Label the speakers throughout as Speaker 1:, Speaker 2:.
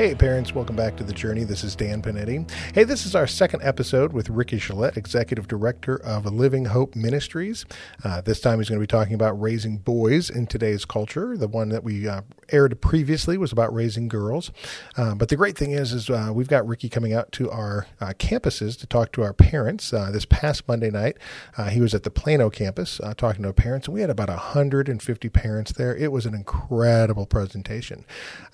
Speaker 1: Hey, parents, welcome back to The Journey. This is Dan Panetti. Hey, this is our second episode with Ricky Chelette, Executive Director of Living Hope Ministries. Uh, this time he's going to be talking about raising boys in today's culture. The one that we uh, aired previously was about raising girls. Uh, but the great thing is, is uh, we've got Ricky coming out to our uh, campuses to talk to our parents. Uh, this past Monday night, he was at the Plano campus talking to parents, and we had about 150 parents there. It was an incredible presentation.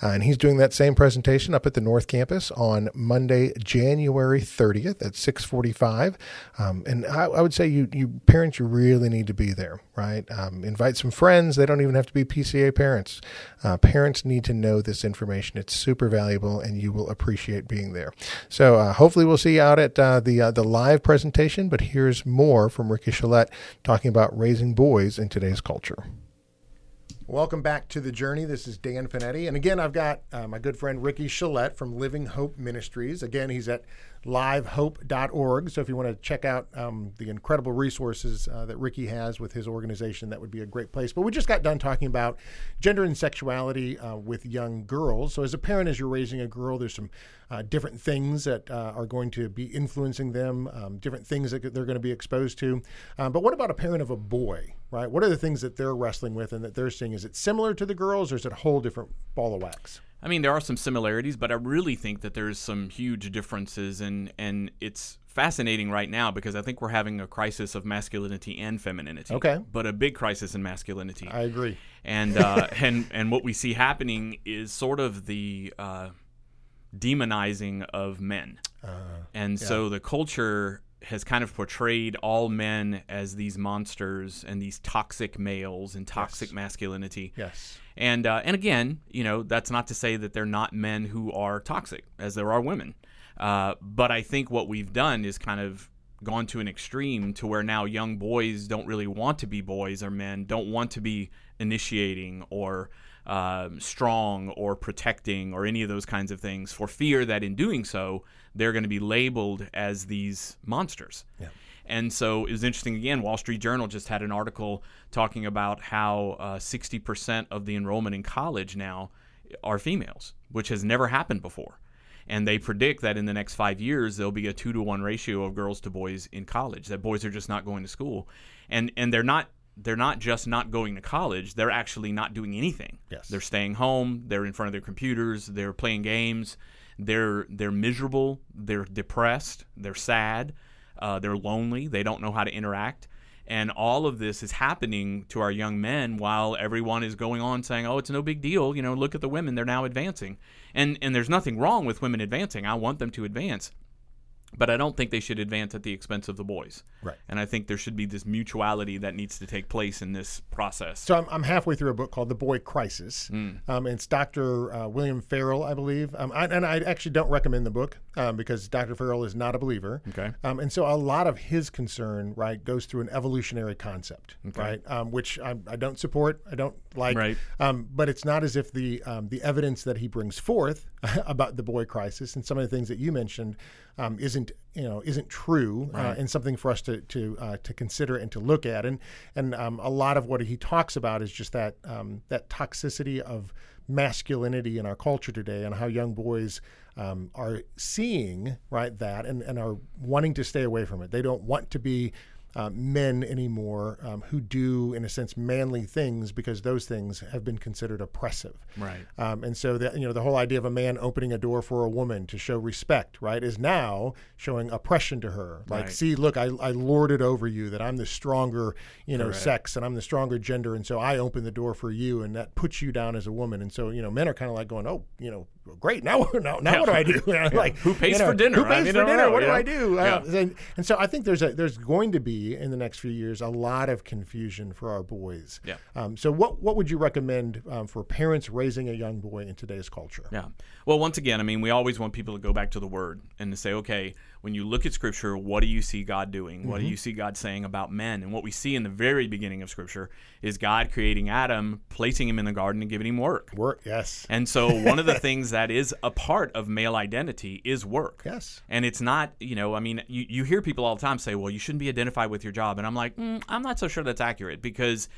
Speaker 1: and he's doing that same presentation up at the North Campus on Monday, January 30th at 6:45. Um, and I, I, would say you, you parents, you really need to be there, right? Um, invite some friends. They don't even have to be PCA parents. Uh, parents need to know this information. It's super valuable, and you will appreciate being there. So uh, hopefully, we'll see you out at uh, the uh, the live presentation. But here's more from Ricky Chelette talking about raising boys in today's culture. Welcome back to the journey. This is Dan Panetti. And again, I've got uh, my good friend Ricky Chelette from Living Hope Ministries. Again, he's at livehope.org. So if you want to check out um, the incredible resources uh, that Ricky has with his organization, that would be a great place. But we just got done talking about gender and sexuality uh, with young girls. So as a parent, as you're raising a girl, there's some uh, different things that uh, are going to be influencing them, um, different things that they're going to be exposed to. Um, but what about a parent of a boy, right? What are the things that they're wrestling with and that they're seeing? Is it similar to the girls or is it a whole different ball of wax?
Speaker 2: I mean, there are some similarities, but I really think that there's some huge differences, and and it's fascinating right now because I think we're having a crisis of masculinity and femininity.
Speaker 1: Okay,
Speaker 2: but a big crisis in masculinity.
Speaker 1: I agree.
Speaker 2: And uh, and and what we see happening is sort of the uh, demonizing of men, uh, and yeah. so the culture has kind of portrayed all men as these monsters and these toxic males and toxic
Speaker 1: yes.
Speaker 2: masculinity.
Speaker 1: Yes.
Speaker 2: And uh, and again, you know, that's not to say that they're not men who are toxic, as there are women. Uh, but I think what we've done is kind of gone to an extreme to where now young boys don't really want to be boys or men, don't want to be initiating or uh, strong or protecting or any of those kinds of things for fear that in doing so they're going to be labeled as these monsters.
Speaker 1: Yeah.
Speaker 2: And so it was interesting again. Wall Street Journal just had an article talking about how uh, 60% of the enrollment in college now are females, which has never happened before. And they predict that in the next five years there'll be a two to one ratio of girls to boys in college. That boys are just not going to school, and and they're not they're not just not going to college. They're actually not doing anything.
Speaker 1: Yes.
Speaker 2: They're staying home. They're in front of their computers. They're playing games. They're they're miserable. They're depressed. They're sad. Uh, they're lonely. They don't know how to interact. And all of this is happening to our young men while everyone is going on saying, "Oh, it's no big deal. You know, look at the women; they're now advancing." And and there's nothing wrong with women advancing. I want them to advance but I don't think they should advance at the expense of the boys.
Speaker 1: Right.
Speaker 2: And I think there should be this mutuality that needs to take place in this process.
Speaker 1: So I'm, I'm halfway through a book called The Boy Crisis. Mm. Um, it's Dr. Uh, William Farrell, I believe. Um, I, and I actually don't recommend the book um, because Dr. Farrell is not a believer.
Speaker 2: Okay.
Speaker 1: Um, and so a lot of his concern, right, goes through an evolutionary concept,
Speaker 2: okay.
Speaker 1: right, um, which I, I, don't support. I don't like.
Speaker 2: Right.
Speaker 1: Um, but it's not as if the the evidence that he brings forth about the boy crisis and some of the things that you mentioned um, isn't you know isn't true
Speaker 2: uh, right.
Speaker 1: uh, and something for us to to uh, to consider and to look at and and um, a lot of what he talks about is just that um, that toxicity of masculinity in our culture today and how young boys um, are seeing right that and, and are wanting to stay away from it they don't want to be uh, men anymore um, who do, in a sense, manly things because those things have been considered oppressive.
Speaker 2: Right.
Speaker 1: Um, and so, the, you know, the whole idea of a man opening a door for a woman to show respect, right, is now showing oppression to her. Like,
Speaker 2: right.
Speaker 1: see, look, I, I lord it over you that I'm the stronger, you know,
Speaker 2: Correct.
Speaker 1: sex and I'm the stronger gender, and so I open the door for you, and that puts you down as a woman. And so, you know, men are kind of like going, oh, you know, great. Now, now, now what do I do? like,
Speaker 2: Who pays
Speaker 1: you know,
Speaker 2: for dinner?
Speaker 1: Who
Speaker 2: I
Speaker 1: pays
Speaker 2: mean,
Speaker 1: for dinner?
Speaker 2: know,
Speaker 1: what
Speaker 2: you
Speaker 1: do? I do?
Speaker 2: Yeah.
Speaker 1: Uh, and, and so I think there's a there's going to be in the next few years a lot of confusion for our boys.
Speaker 2: Yeah.
Speaker 1: Um, so what what would you recommend um, for parents raising a young boy in today's culture?
Speaker 2: Yeah. Well, once again, I mean, we always want people to go back to the Word and to say, okay, when you look at Scripture, what do you see God doing? What do you see God saying about men? And what we see in the very beginning of Scripture is God creating Adam, placing him in the garden, and giving him work.
Speaker 1: Work. Yes.
Speaker 2: And so, one of the things that is a part of male identity is work.
Speaker 1: Yes.
Speaker 2: And it's not, you know, I mean, you, you hear people all the time say, well, you shouldn't be identified with your job. And I'm like, mm, I'm not so sure that's accurate because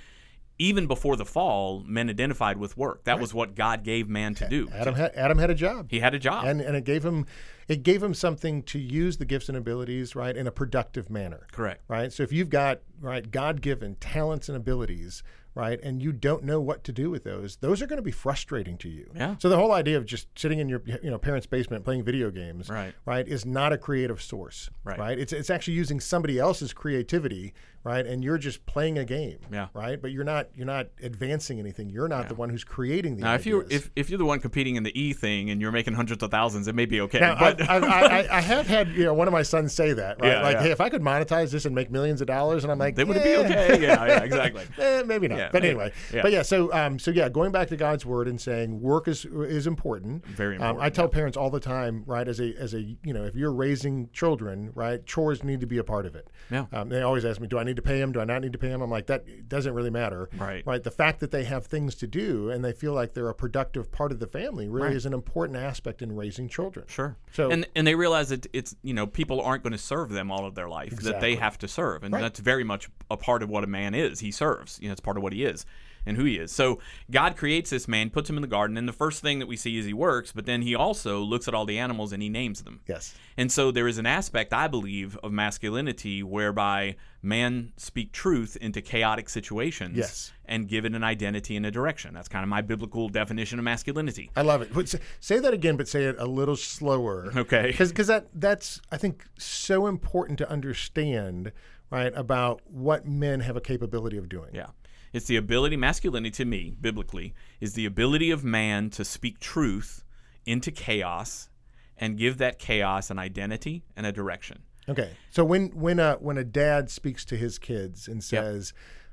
Speaker 2: even before the fall, men identified with work. That was what God gave man to do.
Speaker 1: Adam had Adam had a job.
Speaker 2: He had a job.
Speaker 1: and and it gave him it gave him something to use the gifts and abilities right in a productive manner
Speaker 2: Correct.
Speaker 1: right so if you've got right god-given talents and abilities right and you don't know what to do with those those are going to be frustrating to you
Speaker 2: Yeah.
Speaker 1: so the whole idea of just sitting in your you know parents basement playing video games
Speaker 2: Right.
Speaker 1: right is not a creative source
Speaker 2: Right. Right.
Speaker 1: it's it's actually using somebody else's creativity right and you're just playing a game
Speaker 2: Yeah.
Speaker 1: right but you're not you're not advancing anything you're not the one who's creating the
Speaker 2: Now, if you
Speaker 1: ideas.
Speaker 2: if, if you're the one competing in the E thing and you're making hundreds of thousands, it may be okay.
Speaker 1: Now,
Speaker 2: but
Speaker 1: I, I, I, I have had you know one of my sons say that right
Speaker 2: Yeah,
Speaker 1: like
Speaker 2: yeah.
Speaker 1: hey if I could monetize this and make millions of dollars and I'm like
Speaker 2: they would be okay. Yeah, yeah, exactly.
Speaker 1: Eh, maybe not but
Speaker 2: maybe.
Speaker 1: anyway but yeah so um so yeah going back to God's word and saying work is is important
Speaker 2: Very
Speaker 1: um, I
Speaker 2: important,
Speaker 1: tell parents all the time right as a as a you know if you're raising children right chores need to be a part of it
Speaker 2: Yeah.
Speaker 1: um, they always ask me do I need to pay them do I not need to pay them I'm like that doesn't really matter
Speaker 2: Right.
Speaker 1: right the fact that they have things to do and they feel like they're a productive part of the family really
Speaker 2: Right.
Speaker 1: is an important aspect in raising children
Speaker 2: Sure.
Speaker 1: So-
Speaker 2: and and they realize that it's you know people aren't going to serve them all of their life that they have to serve, and
Speaker 1: Right.
Speaker 2: that's very much a part of what a man is. He serves. You know, it's part of what he is and who he is. So God creates this man, puts him in the garden, and the first thing that we see is he works, but then he also looks at all the animals and he names them.
Speaker 1: yes
Speaker 2: And so there is an aspect, I believe, of masculinity whereby man speak truth into chaotic situations
Speaker 1: Yes.
Speaker 2: and give it an identity and a direction. That's kind of my biblical definition of masculinity.
Speaker 1: I love it. But Say that again, but say it a little slower.
Speaker 2: Okay.
Speaker 1: Because that that's I think so important to understand, right? About what men have a capability of doing.
Speaker 2: Yeah. It's the ability, masculinity to me, biblically, is the ability of man to speak truth into chaos and give that chaos an identity and a direction.
Speaker 1: Okay. So when when a when a dad speaks to his kids and says,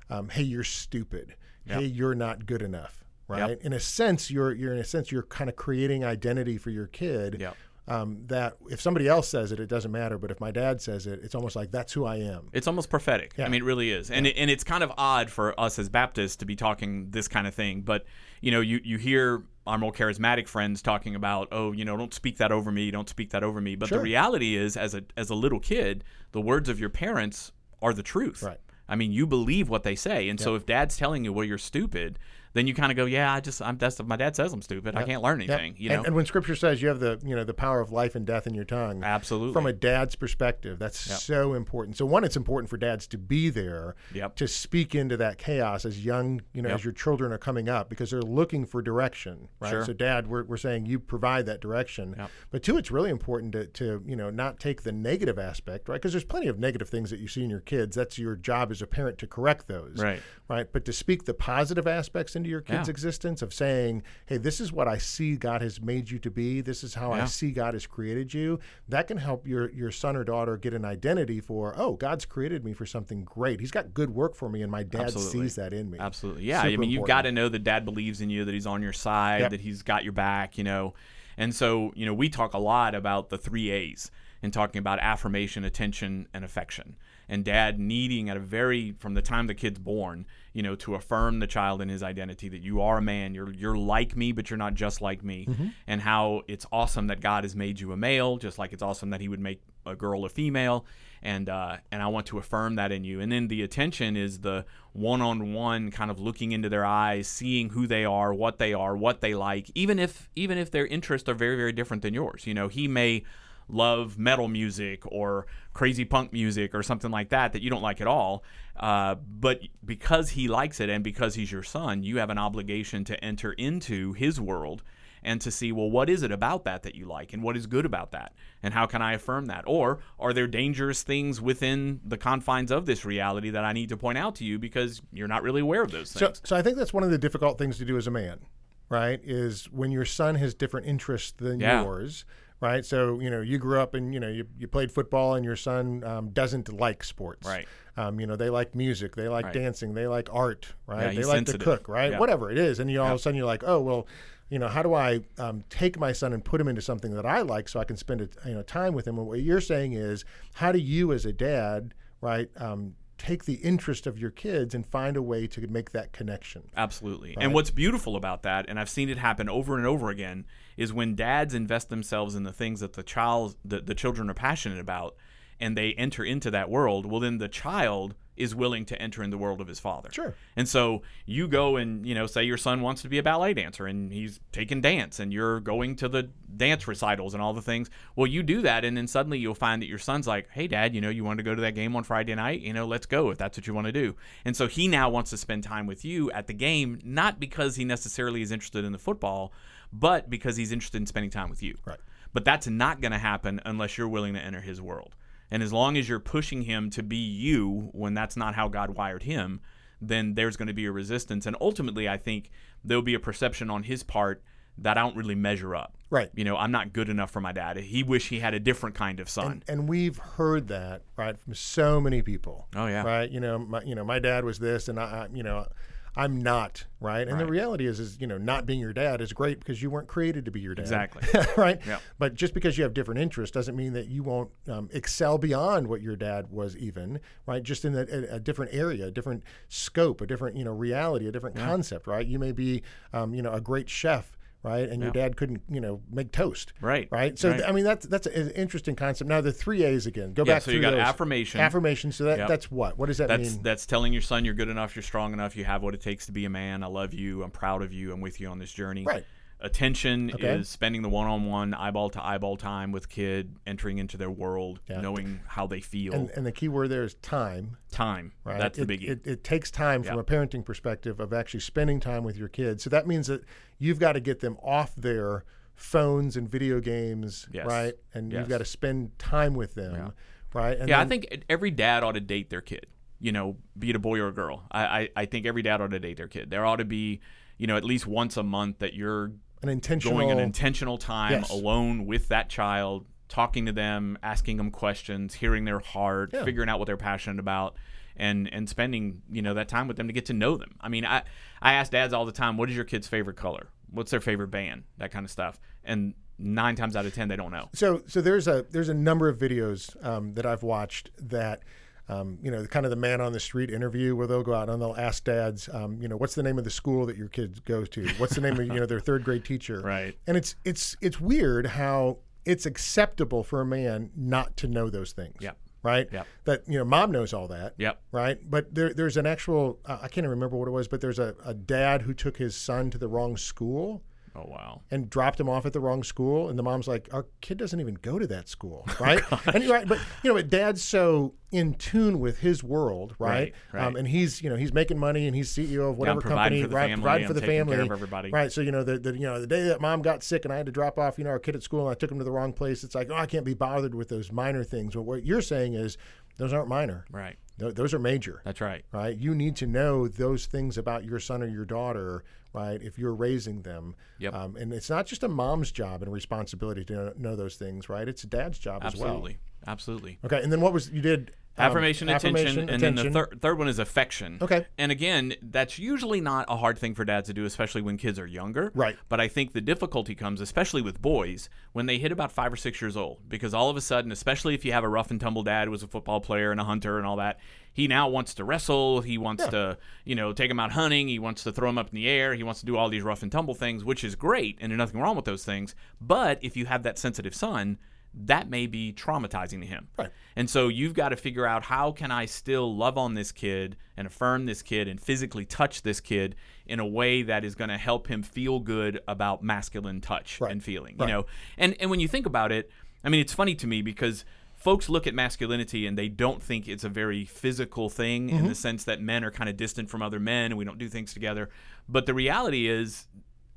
Speaker 1: um, "Hey, you're stupid. Hey, you're not good enough." Right. In a sense, you're you're in a sense you're kind of creating identity for your kid. Um, that if somebody else says it, it doesn't matter. But if my dad says it, it's almost like that's who I am.
Speaker 2: It's almost prophetic.
Speaker 1: Yeah.
Speaker 2: I mean, it really is, and it, and it's kind of odd for us as Baptists to be talking this kind of thing. But you know, you you hear our more charismatic friends talking about, oh, you know, don't speak that over me, don't speak that over me. But
Speaker 1: Sure.
Speaker 2: the reality is, as a as a little kid, the words of your parents are the truth.
Speaker 1: Right.
Speaker 2: I mean, you believe what they say, and so if Dad's telling you, well, you're stupid, then you kind of go, yeah, I just, I'm that's my dad says I'm stupid. I can't learn
Speaker 1: Yep.
Speaker 2: anything. You know,
Speaker 1: and, and when Scripture says you have the you know the power of life and death in your tongue,
Speaker 2: absolutely.
Speaker 1: from a dad's perspective, that's so important. So one, it's important for dads to be there
Speaker 2: Yep.
Speaker 1: to speak into that chaos as young, you know,
Speaker 2: Yep.
Speaker 1: as your children are coming up because they're looking for direction, right?
Speaker 2: Sure.
Speaker 1: So dad, we're, we're saying you provide that direction.
Speaker 2: Yep.
Speaker 1: But two, it's really important to, to, you know, not take the negative aspect, right? Because there's plenty of negative things that you see in your kids. That's your job as a parent to correct those.
Speaker 2: Right.
Speaker 1: Right. But to speak the positive aspects into your kids'
Speaker 2: Yeah.
Speaker 1: existence of saying, hey, this is what I see God has made you to be. This is how I see God has created you. That can help your, your son or daughter get an identity for, oh, God's created me for something great. He's got good work for me, and my dad
Speaker 2: Absolutely.
Speaker 1: sees that in me.
Speaker 2: Absolutely. Yeah. I
Speaker 1: Super
Speaker 2: mean, you've got to know that dad believes in you, that he's on your side,
Speaker 1: Yep.
Speaker 2: that he's got your back, you know. And so, you know, we talk a lot about the three A's in talking about affirmation, attention, and affection. And dad needing at a very from the time the kid's born, you know, to affirm the child in his identity that you are a man, you're you're like me, but you're not just like me. And how it's awesome that God has made you a male, just like it's awesome that he would make a girl a female and uh, and I want to affirm that in you. And then the attention is the one-on-one kind of looking into their eyes, seeing who they are, what they are, what they like, even if even if their interests are very very different than yours. You know, he may love metal music or crazy punk music or something like that that you don't like at all. Uh, but because he likes it and because he's your son, you have an obligation to enter into his world and to see, well, what is it about that that you like and what is good about that? And how can I affirm that? Or are there dangerous things within the confines of this reality that I need to point out to you because you're not really aware of those
Speaker 1: So,
Speaker 2: things?
Speaker 1: so I think that's one of the difficult things to do as a man, right, is when your son has different interests than
Speaker 2: Yeah.
Speaker 1: yours. Right, so you know you grew up and you know you, you played football, and your son um, doesn't like sports.
Speaker 2: Right.
Speaker 1: Um, you know they like music, they like
Speaker 2: Right.
Speaker 1: dancing, they like art. Right.
Speaker 2: Yeah,
Speaker 1: they like
Speaker 2: sensitive.
Speaker 1: to cook. Right.
Speaker 2: Yeah.
Speaker 1: Whatever it is, and you all
Speaker 2: Yeah.
Speaker 1: of a sudden you're like, oh well, you know how do I um, take my son and put him into something that I like so I can spend a, you know time with him? And what you're saying is, how do you as a dad, right, um, take the interest of your kids and find a way to make that connection?
Speaker 2: Absolutely. And what's beautiful about that, and I've seen it happen over and over again, is when dads invest themselves in the things that the child the, the children are passionate about and they enter into that world, well then the child is willing to enter in the world of his father.
Speaker 1: Sure.
Speaker 2: And so you go and, you know, say your son wants to be a ballet dancer and he's taking dance and you're going to the dance recitals and all the things. Well, you do that and then suddenly you'll find that your son's like, "Hey dad, you know, you want to go to that game on Friday night? You know, let's go if that's what you want to do." And so he now wants to spend time with you at the game not because he necessarily is interested in the football, but because he's interested in spending time with you.
Speaker 1: Right.
Speaker 2: But that's not going to happen unless you're willing to enter his world. And as long as you're pushing him to be you when that's not how God wired him, then there's going to be a resistance. And ultimately, I think there'll be a perception on his part that I don't really measure up.
Speaker 1: Right.
Speaker 2: You know, I'm not good enough for my dad. He wish he had a different kind of son.
Speaker 1: And, and we've heard that right from so many people.
Speaker 2: Oh, yeah.
Speaker 1: Right. You know, my you know my dad was this, and I, I you know. I'm not right, and the reality is, is you know, not being your dad is great because you weren't created to be your dad.
Speaker 2: Exactly.
Speaker 1: right.
Speaker 2: Yep.
Speaker 1: But just because you have different interests doesn't mean that you won't um, excel beyond what your dad was, even right. Just in a, a, a different area, a different scope, a different you know reality, a different concept. Right. You may be, um, you know, a great chef. Right, and your dad couldn't, you know, make toast.
Speaker 2: Right.
Speaker 1: right. So
Speaker 2: Right.
Speaker 1: th- I mean, that's that's an interesting concept. Now the three A's again. Go back.
Speaker 2: Yeah,
Speaker 1: back.
Speaker 2: so you got affirmation.
Speaker 1: Affirmation. So that
Speaker 2: Yep.
Speaker 1: that's what? What does that
Speaker 2: that's
Speaker 1: mean?
Speaker 2: that's telling your son you're good enough, you're strong enough, you have what it takes to be a man. I love you. I'm proud of you. I'm with you on this journey.
Speaker 1: Right.
Speaker 2: Attention
Speaker 1: Okay.
Speaker 2: is spending the one-on-one, eyeball to eyeball time with kid, entering into their world,
Speaker 1: Yeah.
Speaker 2: knowing how they feel.
Speaker 1: and, and the key word there is time.
Speaker 2: time.
Speaker 1: Right.
Speaker 2: That's
Speaker 1: it,
Speaker 2: the biggie.
Speaker 1: It, it takes time from a parenting perspective of actually spending time with your kids. So that means that you've got to get them off their phones and video games,
Speaker 2: Yes.
Speaker 1: right? And
Speaker 2: Yes.
Speaker 1: you've got to spend time with them, right? And
Speaker 2: yeah, I think every dad ought to date their kid. You know, be it a boy or a girl. I, I, I think every dad ought to date their kid. There ought to be, you know, at least once a month that you're
Speaker 1: an intentional.
Speaker 2: going an intentional time
Speaker 1: Yes.
Speaker 2: alone with that child, talking to them, asking them questions, hearing their heart,
Speaker 1: Yeah.
Speaker 2: figuring out what they're passionate about, and and spending you know that time with them to get to know them. I mean, I I ask dads all the time, what is your kid's favorite color? What's their favorite band? That kind of stuff, and nine times out of ten they don't know.
Speaker 1: So so there's a there's a number of videos um, that I've watched that. Um, you know, kind of the man on the street interview where they'll go out and they'll ask dads, um, you know, what's the name of the school that your kids go to? What's the name of you know their third grade teacher?
Speaker 2: Right.
Speaker 1: And it's it's it's weird how it's acceptable for a man not to know those things.
Speaker 2: Yep.
Speaker 1: Right.
Speaker 2: Yep.
Speaker 1: That you know, mom knows all that.
Speaker 2: Yep.
Speaker 1: Right. But there, there's an actual uh, I can't even remember what it was, but there's a, a dad who took his son to the wrong school
Speaker 2: Oh wow.
Speaker 1: and dropped him off at the wrong school, and the mom's like, "Our kid doesn't even go to that school, right?" and you're right, but you know, but dad's so in tune with his world, right?
Speaker 2: Right, right.
Speaker 1: Um, and he's you know he's making money, and he's CEO of whatever
Speaker 2: providing
Speaker 1: company,
Speaker 2: for the
Speaker 1: right?
Speaker 2: family,
Speaker 1: providing for
Speaker 2: I'm
Speaker 1: the family,
Speaker 2: care of everybody.
Speaker 1: right? So you know the, the you know the day that mom got sick and I had to drop off, you know, our kid at school, and I took him to the wrong place. It's like, oh, I can't be bothered with those minor things. But what you're saying is, those aren't minor;
Speaker 2: Right.
Speaker 1: Th- those are major
Speaker 2: That's right.
Speaker 1: right? You need to know those things about your son or your daughter, right? If you're raising them,
Speaker 2: Yep.
Speaker 1: Um, and it's not just a mom's job and responsibility to know, know those things, right? It's a dad's job
Speaker 2: Absolutely. Absolutely.
Speaker 1: as well. Absolutely. Absolutely. Okay, and then what was you did? Um,
Speaker 2: affirmation, attention, and then the thir- third one is affection.
Speaker 1: Okay.
Speaker 2: And again, that's usually not a hard thing for dads to do, especially when kids are younger.
Speaker 1: Right.
Speaker 2: But I think the difficulty comes, especially with boys, when they hit about five or six years old, because all of a sudden, especially if you have a rough and tumble dad who was a football player and a hunter and all that, he now wants to wrestle. He wants to, you know, take him out hunting. He wants to throw him up in the air. He wants to do all these rough and tumble things, which is great, and there's nothing wrong with those things. But if you have that sensitive son, that may be traumatizing to him.
Speaker 1: Right.
Speaker 2: And so you've got to figure out how can I still love on this kid and affirm this kid and physically touch this kid in a way that is going to help him feel good about masculine touch
Speaker 1: Right.
Speaker 2: and feeling.
Speaker 1: Right.
Speaker 2: You know. And and when you think about it, I mean it's funny to me because folks look at masculinity and they don't think it's a very physical thing in mm-hmm. the sense that men are kind of distant from other men and we don't do things together. But the reality is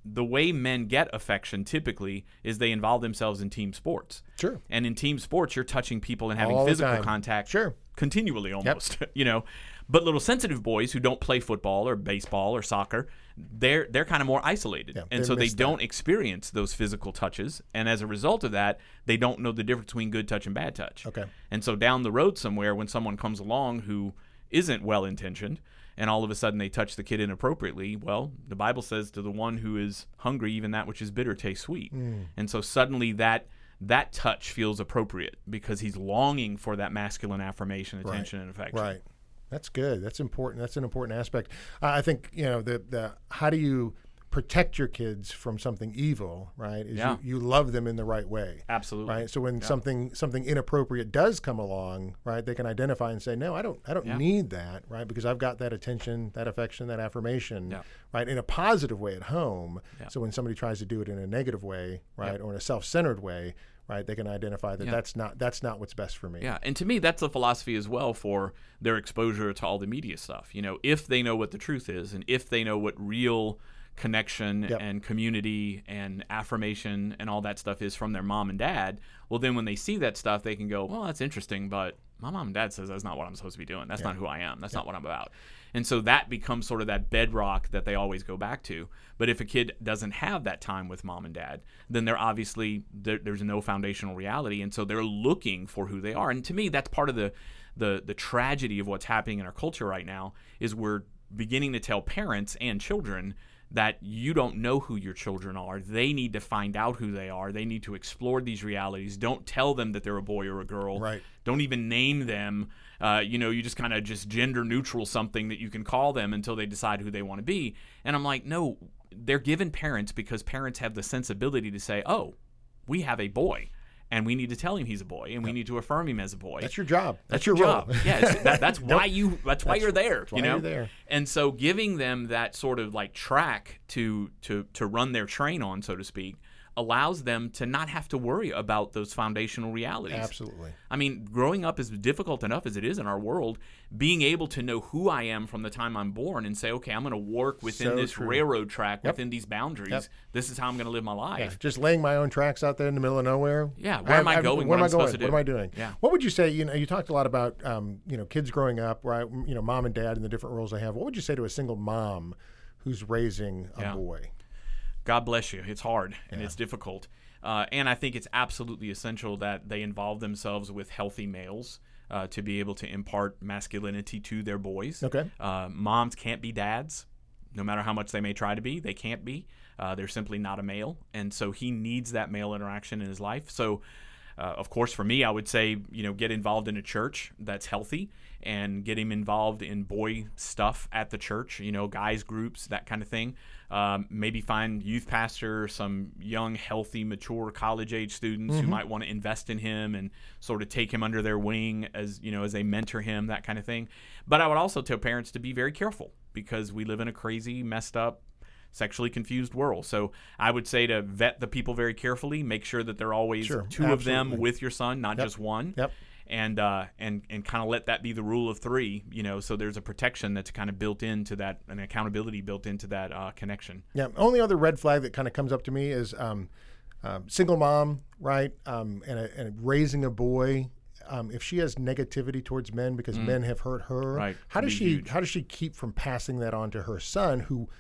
Speaker 2: the way men get affection typically is they involve themselves in team sports.
Speaker 1: Sure.
Speaker 2: And in team sports, you're touching people and having
Speaker 1: All
Speaker 2: physical contact
Speaker 1: Sure.
Speaker 2: continually almost, you know. But little sensitive boys who don't play football or baseball or soccer, they're they're kind of more isolated,
Speaker 1: Yeah,
Speaker 2: and so they
Speaker 1: that.
Speaker 2: don't experience those physical touches, and as a result of that, they don't know the difference between good touch and bad touch.
Speaker 1: Okay.
Speaker 2: And so down the road somewhere, when someone comes along who isn't well intentioned, and all of a sudden they touch the kid inappropriately, well, the Bible says to the one who is hungry, even that which is bitter tastes sweet.
Speaker 1: Mm.
Speaker 2: And so suddenly that that touch feels appropriate because he's longing for that masculine affirmation, attention, and affection.
Speaker 1: Right. That's good. That's important. That's an important aspect. Uh, I think you know the the how do you protect your kids from something evil, right? Is
Speaker 2: Yeah.
Speaker 1: you, you love them in the right way.
Speaker 2: Absolutely.
Speaker 1: Right. So when something something inappropriate does come along, right, they can identify and say, No, I don't I don't
Speaker 2: Yeah.
Speaker 1: need that, right? Because I've got that attention, that affection, that affirmation,
Speaker 2: Yeah.
Speaker 1: right, in a positive way at home.
Speaker 2: Yeah.
Speaker 1: So when somebody tries to do it in a negative way, right, or in a self centered way, right, they can identify that
Speaker 2: Yeah.
Speaker 1: that's not that's not what's best for me.
Speaker 2: Yeah, and to me, that's a philosophy as well for their exposure to all the media stuff. You know, if they know what the truth is, and if they know what real connection
Speaker 1: Yep.
Speaker 2: and community and affirmation and all that stuff is from their mom and dad, well, then when they see that stuff, they can go, "Well, that's interesting, but my mom and dad says that's not what I'm supposed to be doing. That's not who I am. That's not what I'm about." And so that becomes sort of that bedrock that they always go back to. But if a kid doesn't have that time with mom and dad, then they're obviously there, there's no foundational reality, and so they're looking for who they are. And to me, that's part of the the the tragedy of what's happening in our culture right now is we're beginning to tell parents and children that you don't know who your children are. They need to find out who they are. They need to explore these realities. Don't tell them that they're a boy or a girl.
Speaker 1: Right.
Speaker 2: Don't even name them. Uh, you know, you just kind of just gender neutral something that you can call them until they decide who they want to be. And I'm like, no, they're given parents because parents have the sensibility to say, oh, we have a boy. And we need to tell him he's a boy, and we need to affirm him as a boy.
Speaker 1: That's your job.
Speaker 2: That's,
Speaker 1: your
Speaker 2: your
Speaker 1: role.
Speaker 2: job. yeah, that, that's why you. That's why you're there.
Speaker 1: why
Speaker 2: you know.
Speaker 1: you're there.
Speaker 2: And so, giving them that sort of like track to to to run their train on, so to speak, allows them to not have to worry about those foundational realities.
Speaker 1: Absolutely.
Speaker 2: I mean, growing up is difficult enough as it is in our world. Being able to know who I am from the time I'm born and say, okay, I'm going to work within
Speaker 1: So
Speaker 2: this
Speaker 1: true.
Speaker 2: railroad track, within these boundaries.
Speaker 1: Yep.
Speaker 2: This is how I'm going to live my
Speaker 1: Yeah,
Speaker 2: life.
Speaker 1: just laying my own tracks out there in the middle of nowhere.
Speaker 2: Yeah, where am I going?
Speaker 1: Where
Speaker 2: What
Speaker 1: am I going?
Speaker 2: to
Speaker 1: What am I doing?
Speaker 2: Yeah.
Speaker 1: What would you say? You know, you talked a lot about um, you know kids growing up, right? You know, mom and dad and the different roles they have. What would you say to a single mom who's raising a
Speaker 2: Yeah.
Speaker 1: boy?
Speaker 2: God bless you. It's hard and it's difficult. Uh, and I think it's absolutely essential that they involve themselves with healthy males uh, to be able to impart masculinity to their boys.
Speaker 1: Okay.
Speaker 2: Uh, moms can't be dads, no matter how much they may try to be. They can't be. Uh, they're simply not a male. And so he needs that male interaction in his life. So, uh, of course, for me, I would say, you know, get involved in a church that's healthy and get him involved in boy stuff at the church, you know, guys groups, that kind of thing. Um, maybe find youth pastor, some young, healthy, mature college age students who might want to invest in him and sort of take him under their wing as, you know, as they mentor him, that kind of thing. But I would also tell parents to be very careful because we live in a crazy, messed up, sexually confused world. So I would say to vet the people very carefully, make sure that there are always
Speaker 1: Sure,
Speaker 2: two of them with your son, not just one.
Speaker 1: Yep.
Speaker 2: And uh, and and kind of let that be the rule of three, you know. So there's a protection that's kind of built into that, an accountability built into that uh, connection.
Speaker 1: Yeah. Only other red flag that kind of comes up to me is um, um, single mom, right? Um, and, a, and raising a boy. Um, if she has negativity towards men because men have hurt her,
Speaker 2: Mm. Right.
Speaker 1: how does she
Speaker 2: huge.
Speaker 1: how does she keep from passing that on to her son who,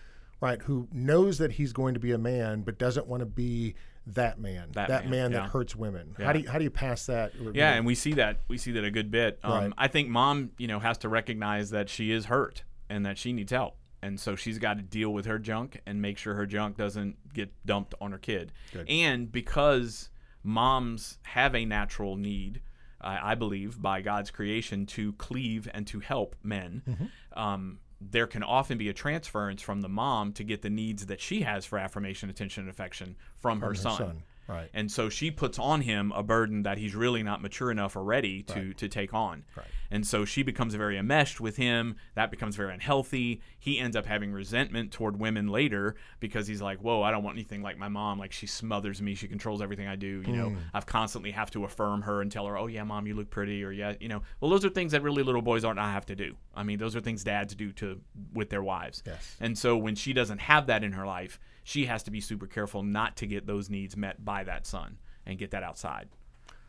Speaker 1: right, who knows that he's going to be a man but doesn't want to be that man,
Speaker 2: That
Speaker 1: man,
Speaker 2: man,
Speaker 1: that hurts women. How do you, how do you pass that? you
Speaker 2: Yeah, and we see that we see that a good bit. Um,
Speaker 1: Right.
Speaker 2: I think mom, you know, has to recognize that she is hurt and that she needs help, and so she's got to deal with her junk and make sure her junk doesn't get dumped on her kid. And because moms have a natural need, I I believe, by God's creation to cleave and to help men.
Speaker 1: Mm-hmm.
Speaker 2: Um, there can often be a transference from the mom to get the needs that she has for affirmation, attention, and affection from, her,
Speaker 1: her
Speaker 2: son.
Speaker 1: son, right.
Speaker 2: And so she puts on him a burden that he's really not mature enough or ready to, to take on.
Speaker 1: Right.
Speaker 2: And so she becomes very enmeshed with him. That becomes very unhealthy. He ends up having resentment toward women later because he's like, whoa, I don't want anything like my mom. Like she smothers me. She controls everything I do. You know, mm. I've constantly have to affirm her and tell her, oh, yeah, mom, you look pretty. Or, yeah, you know, well, those are things that really little boys aren't I have to do. I mean, those are things dads do to with their wives.
Speaker 1: Yes.
Speaker 2: And so when she doesn't have that in her life, she has to be super careful not to get those needs met by that son and get that outside.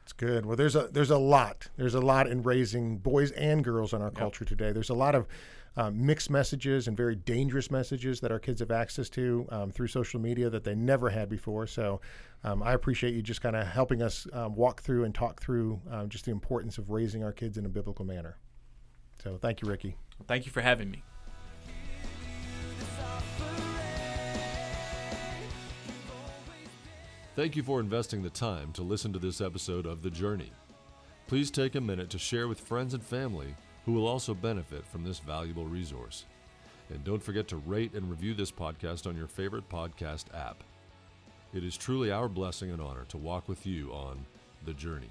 Speaker 1: It's good. Well, there's a there's a lot. There's a lot in raising boys and girls in our culture today. There's a lot of um, mixed messages and very dangerous messages that our kids have access to um, through social media that they never had before. So um, I appreciate you just kind of helping us um, walk through and talk through um, just the importance of raising our kids in a biblical manner. So thank you, Ricky.
Speaker 2: Thank you for having me.
Speaker 3: Thank you for investing the time to listen to this episode of The Journey. Please take a minute to share with friends and family who will also benefit from this valuable resource. And don't forget to rate and review this podcast on your favorite podcast app. It is truly our blessing and honor to walk with you on The Journey.